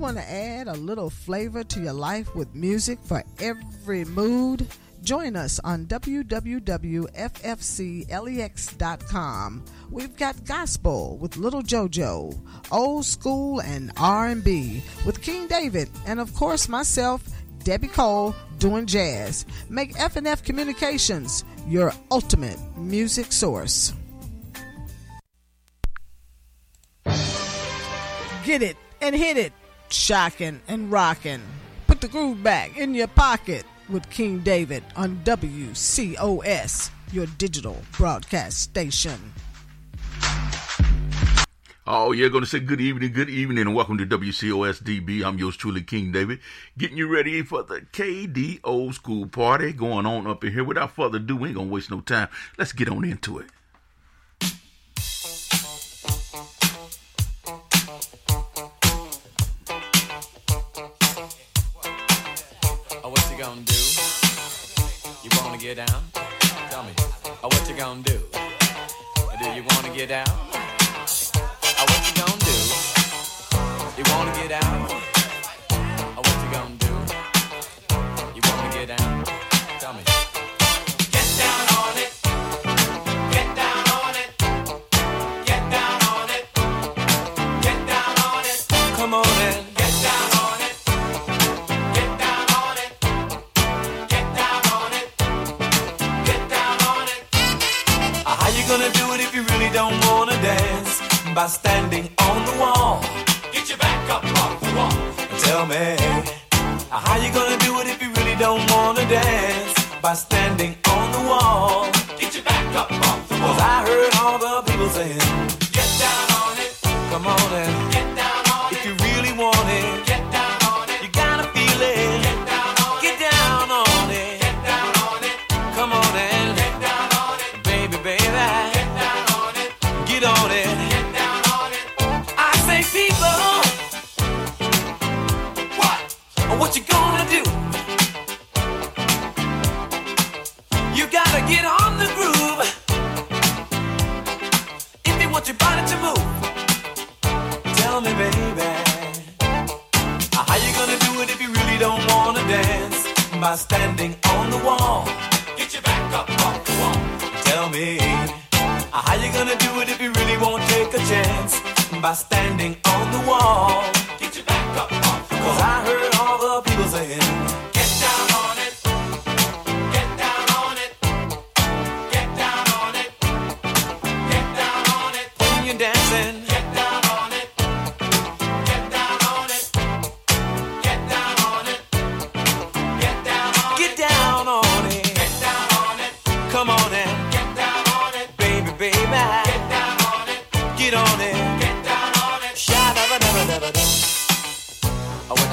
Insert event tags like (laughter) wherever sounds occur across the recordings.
Want to add a little flavor to your life with music for every mood? Join us on www.ffclex.com. We've got gospel with Little JoJo, old school and R&B with King David, and of course myself, Debbie Cole, doing jazz. Make F&F Communications your ultimate music source. Get it and hit it, shocking and rocking. Put the groove back in your pocket with King David on WCOS, your digital broadcast station. Oh, yeah, going to say good evening, good evening, and welcome to WCOS DB. I'm yours truly, King David, getting you ready for the KD Old School Party going on up in here. Without further ado, we ain't going to waste no time. Let's get on into it. Get down? Tell me. Oh, what you gonna do? Do you wanna get down?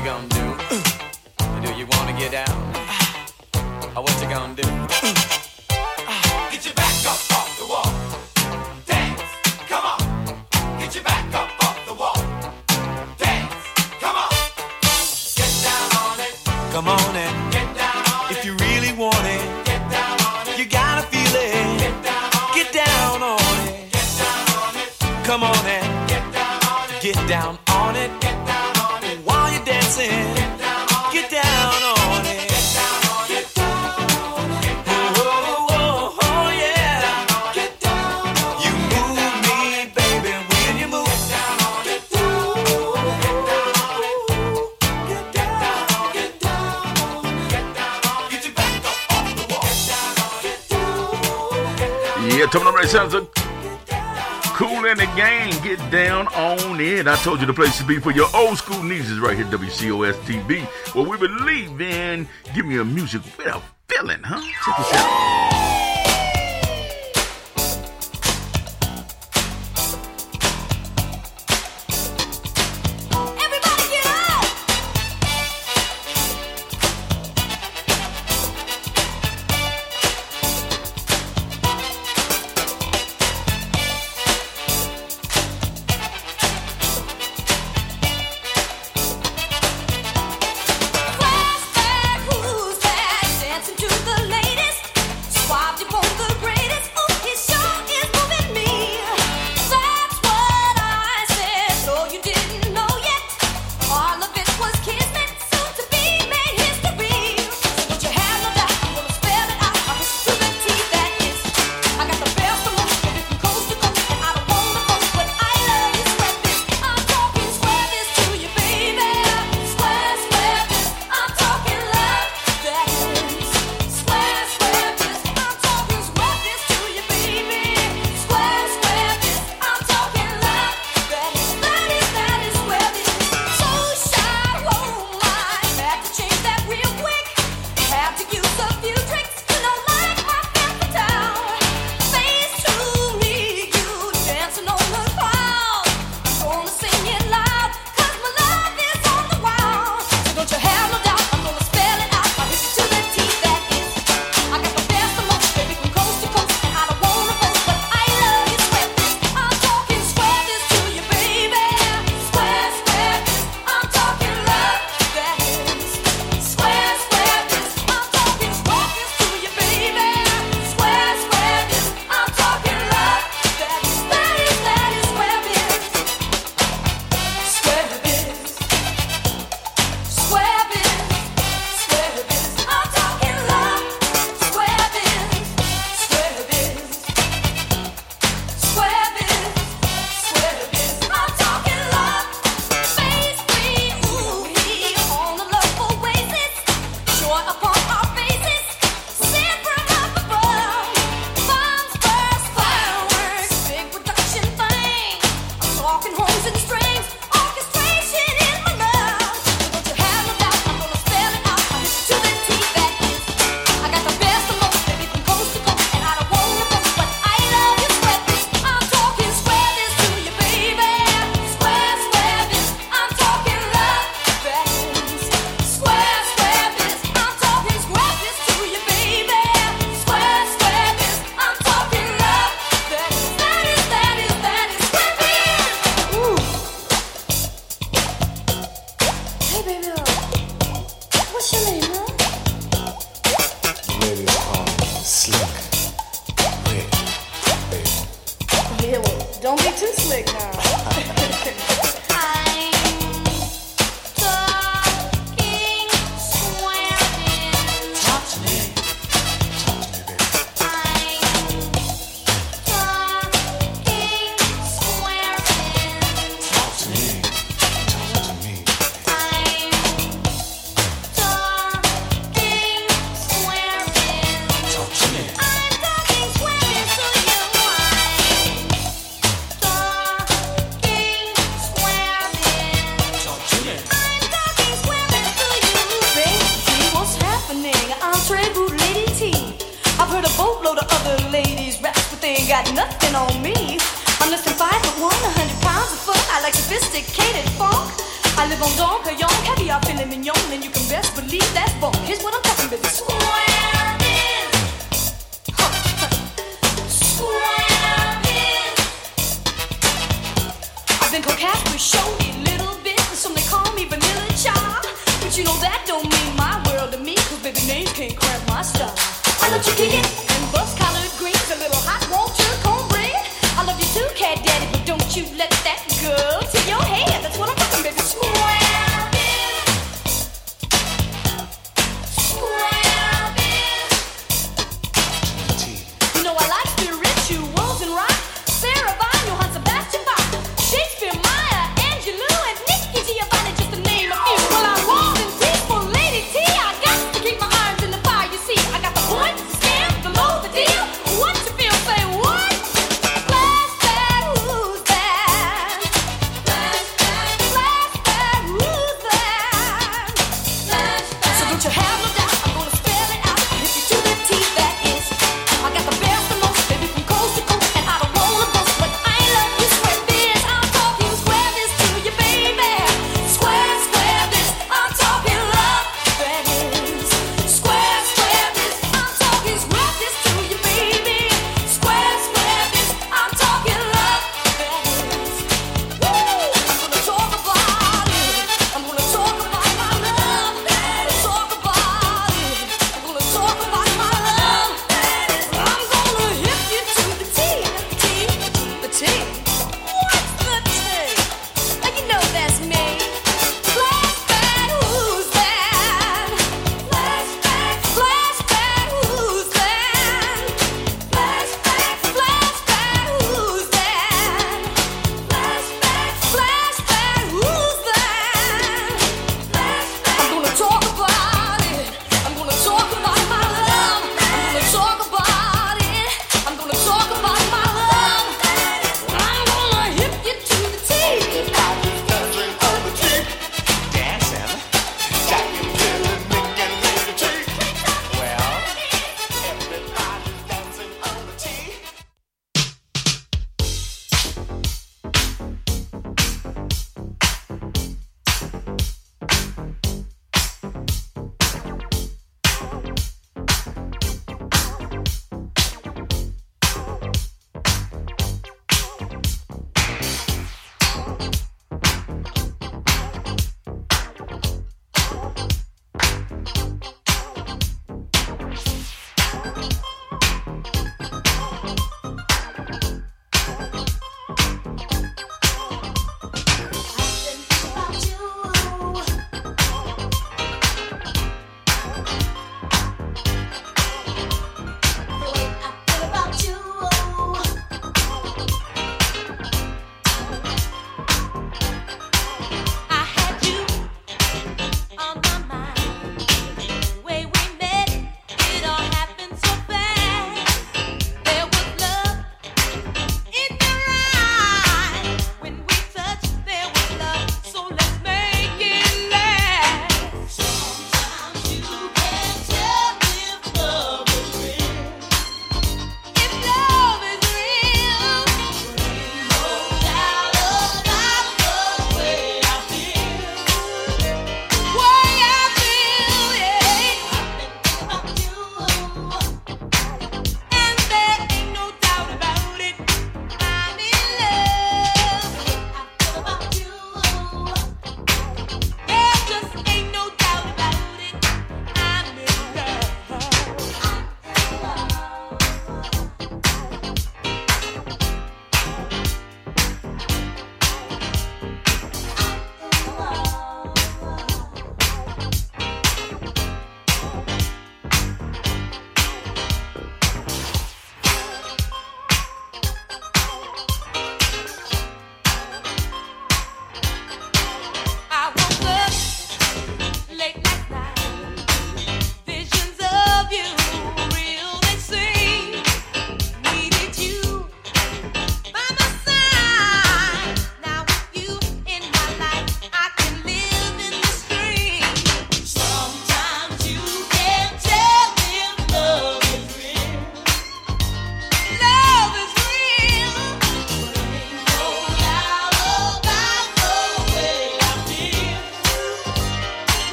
You gonna do? Uh, do you wanna get down? Oh, what you gonna do? Uh, on. I told you the place to be for your old school needs is right here, WCOS TV, where we believe in giving you music with a feeling, huh? Check this out.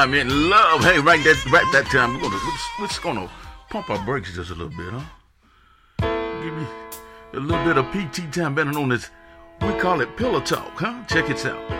I'm in love. Hey, right that right that time. We're gonna we're just gonna pump our brakes just a little bit, huh? Give me a little bit of PT time, better known as we call it pillow talk, huh? Check it out.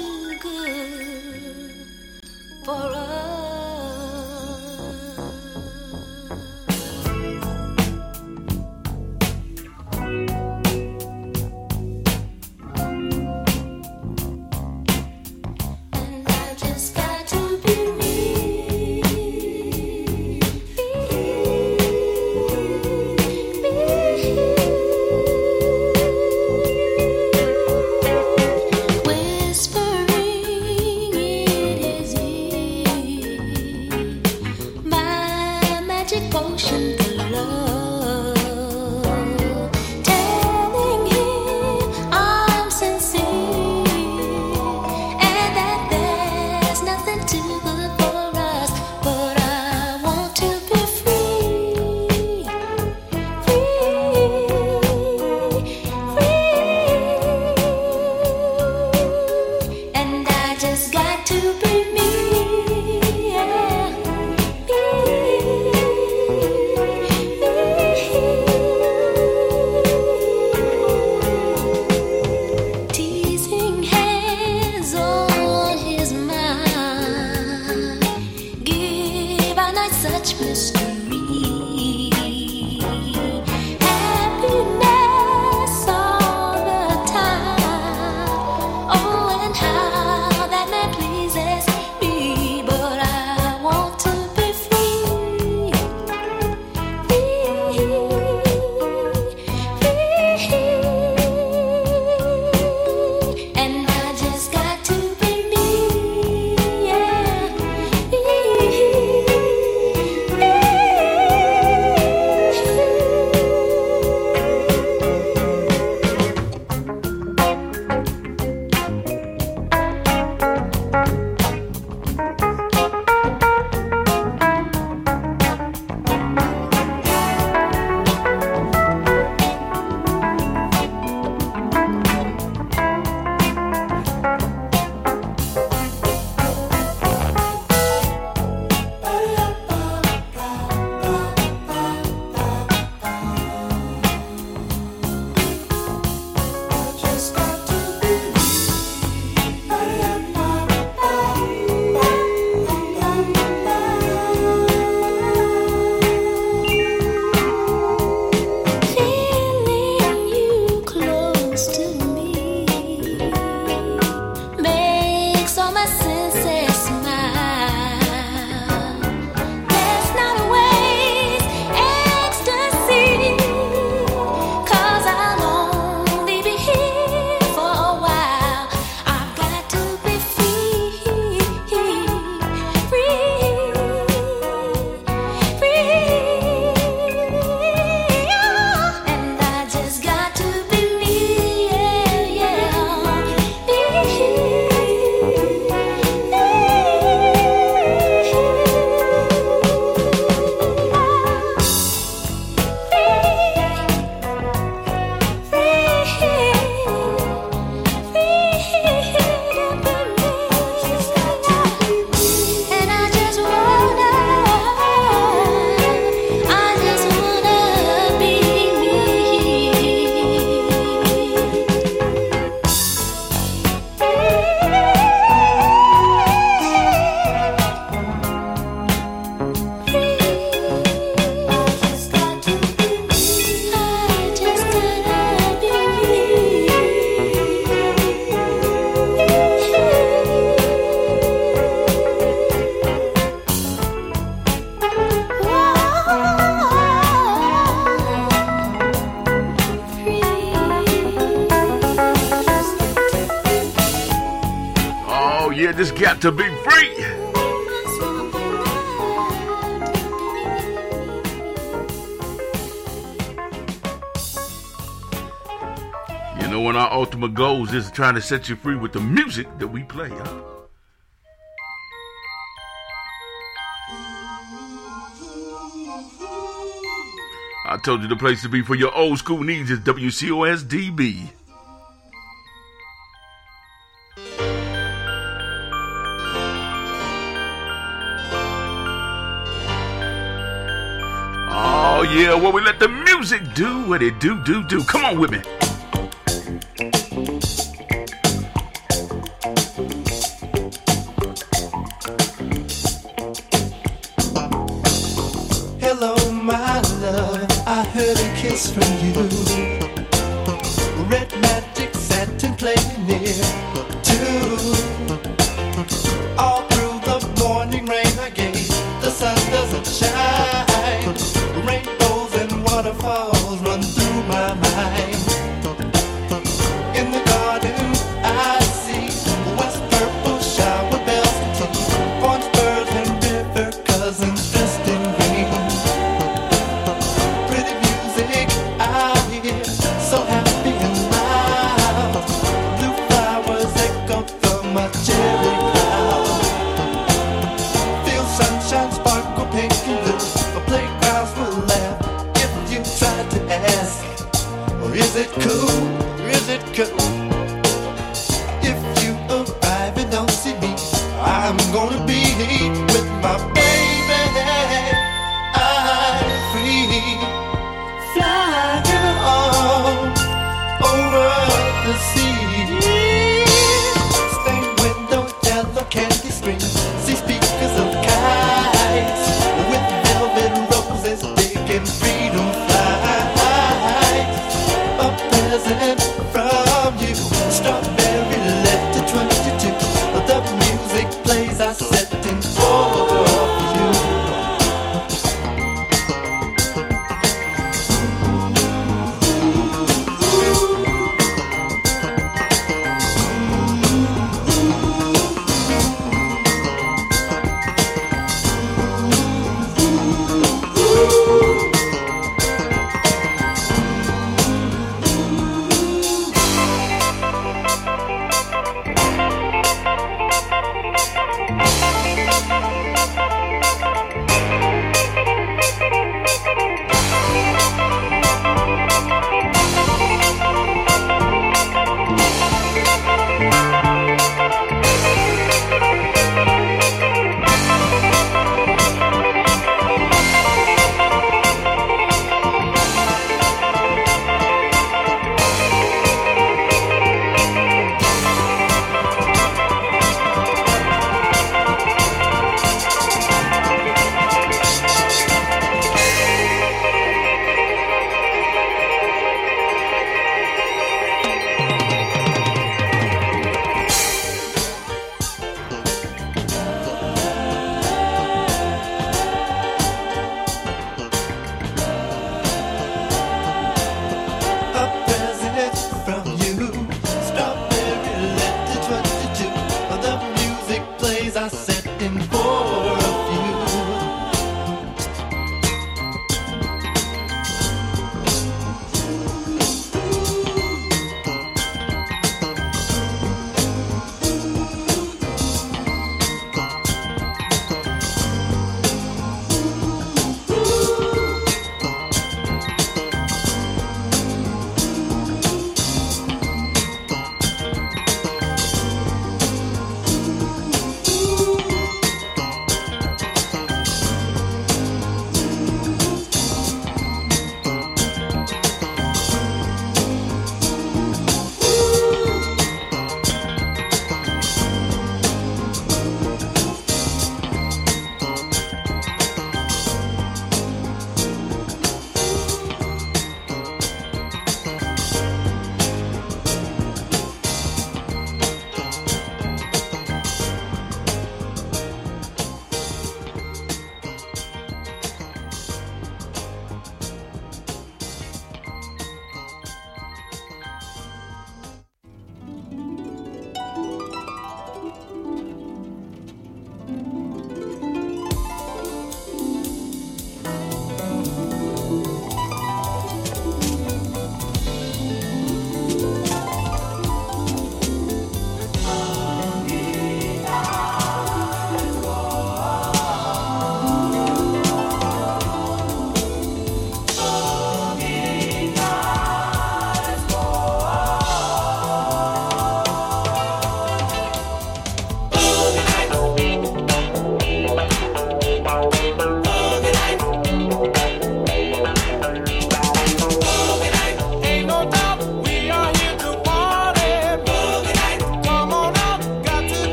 my goals is trying to set you free with the music that we play. I told you the place to be for your old school needs is WCOSDB. Oh, yeah, well, we let the music do what it do, do, do. Come on with me.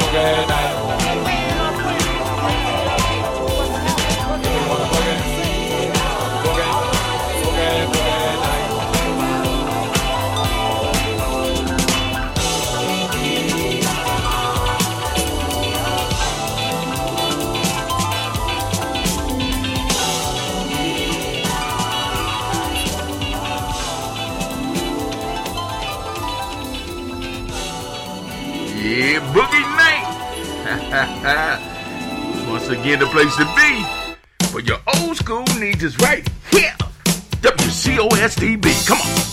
Good. (laughs) Once again, the place to be. But your old school needs is right here. WCOSDB. Come on.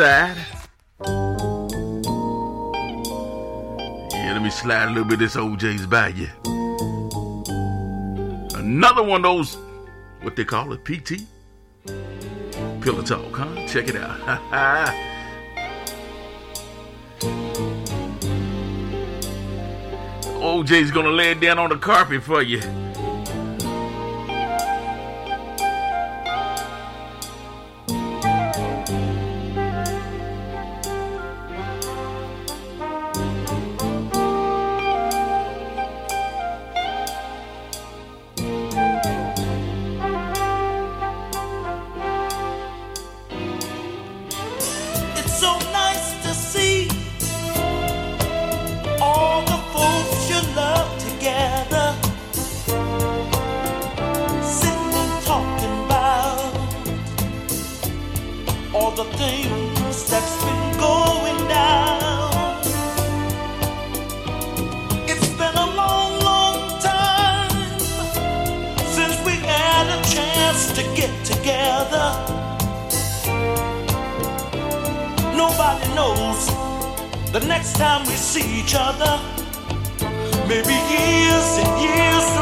side. Yeah, let me slide a little bit of this O'Jays by you. Another one of those, what they call it, PT? Pillow Talk, huh? Check it out. (laughs) O'Jays gonna lay it down on the carpet for you. The next time we see each other, maybe years and years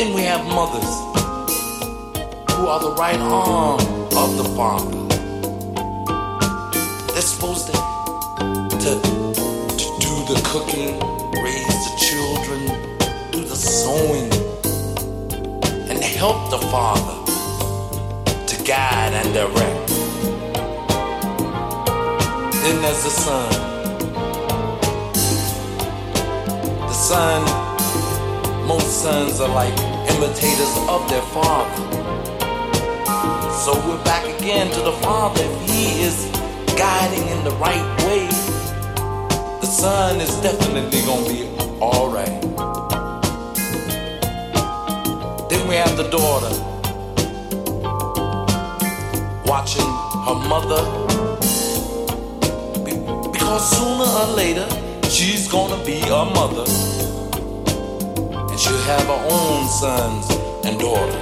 then we have mothers who are the right arm of the father. They're supposed to, to, to do the cooking, raise the children, do the sewing, and help the father to guide and direct. Then there's the son. The son, most sons are like imitators of their father. So we're back again to the Father. If He is guiding in the right way, the Son is definitely gonna be alright. Then we have the daughter watching her mother. Because sooner or later, she's gonna be a mother. Have her own sons and daughters.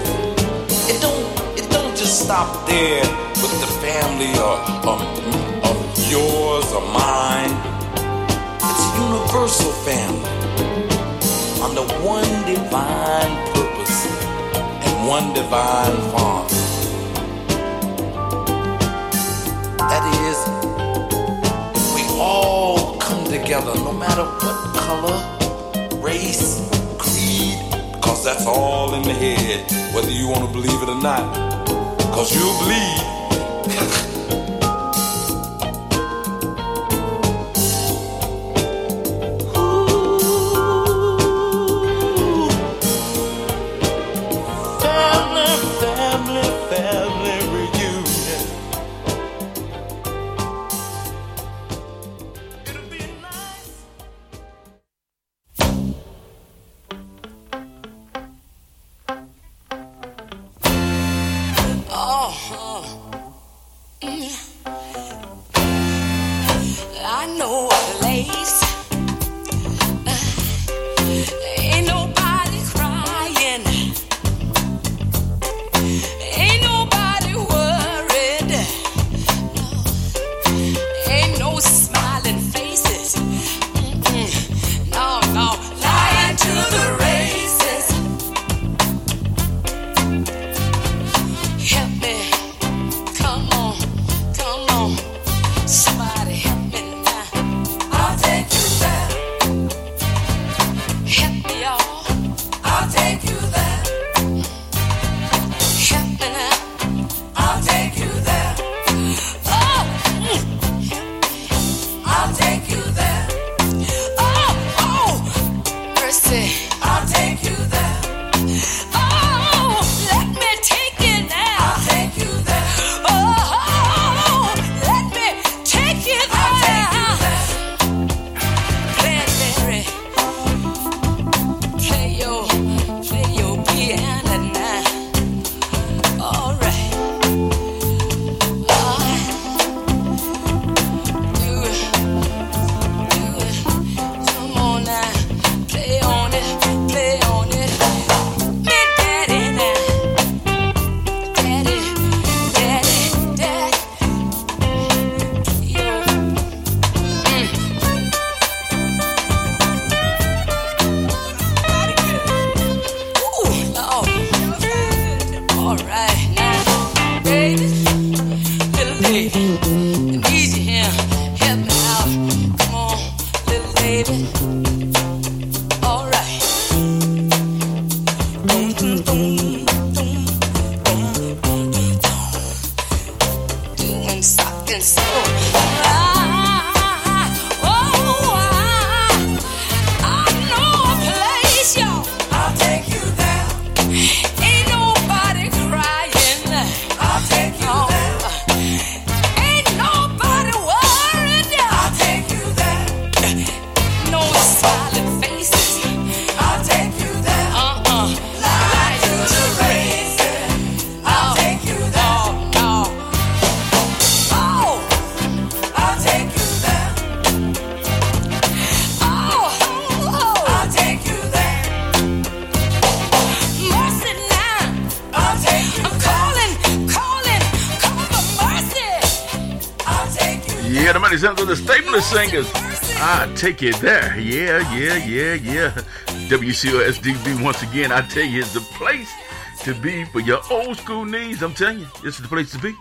It don't it don't just stop there with the family or, or, of yours or mine. It's a universal family under one divine purpose and one divine father. That is, we all come together, no matter what color, race, that's all in the head, whether you want to believe it or not. Because you'll bleed. Lady, I need you here. Help me out. Come on, little lady. Singers. I take it there. Yeah, yeah, yeah, yeah. WCOSDB once again, I tell you, is the place to be for your old school needs. I'm telling you, this is the place to be.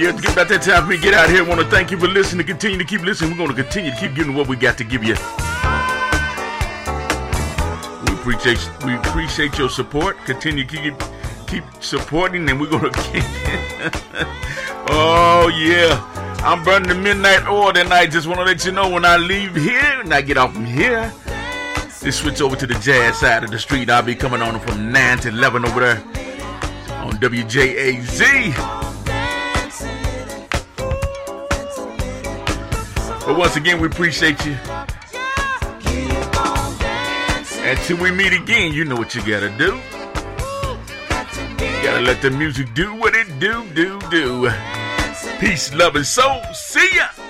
Yeah, about that time for me to get out here. I want to thank you for listening. Continue to keep listening. We're going to continue to keep giving what we got to give you. We appreciate we appreciate your support. Continue to keep keep supporting, and we're gonna (laughs) keep. (laughs) oh yeah, I'm burning the midnight oil tonight. Just want to let you know when I leave here and I get off from here. This switch over to the jazz side of the street. I'll be coming on from 9 to 11 over there on WJAZ. But once again, we appreciate you. Until we meet again, you know what you gotta do. You gotta let the music do what it do, do, do. Peace, love, and soul. See ya.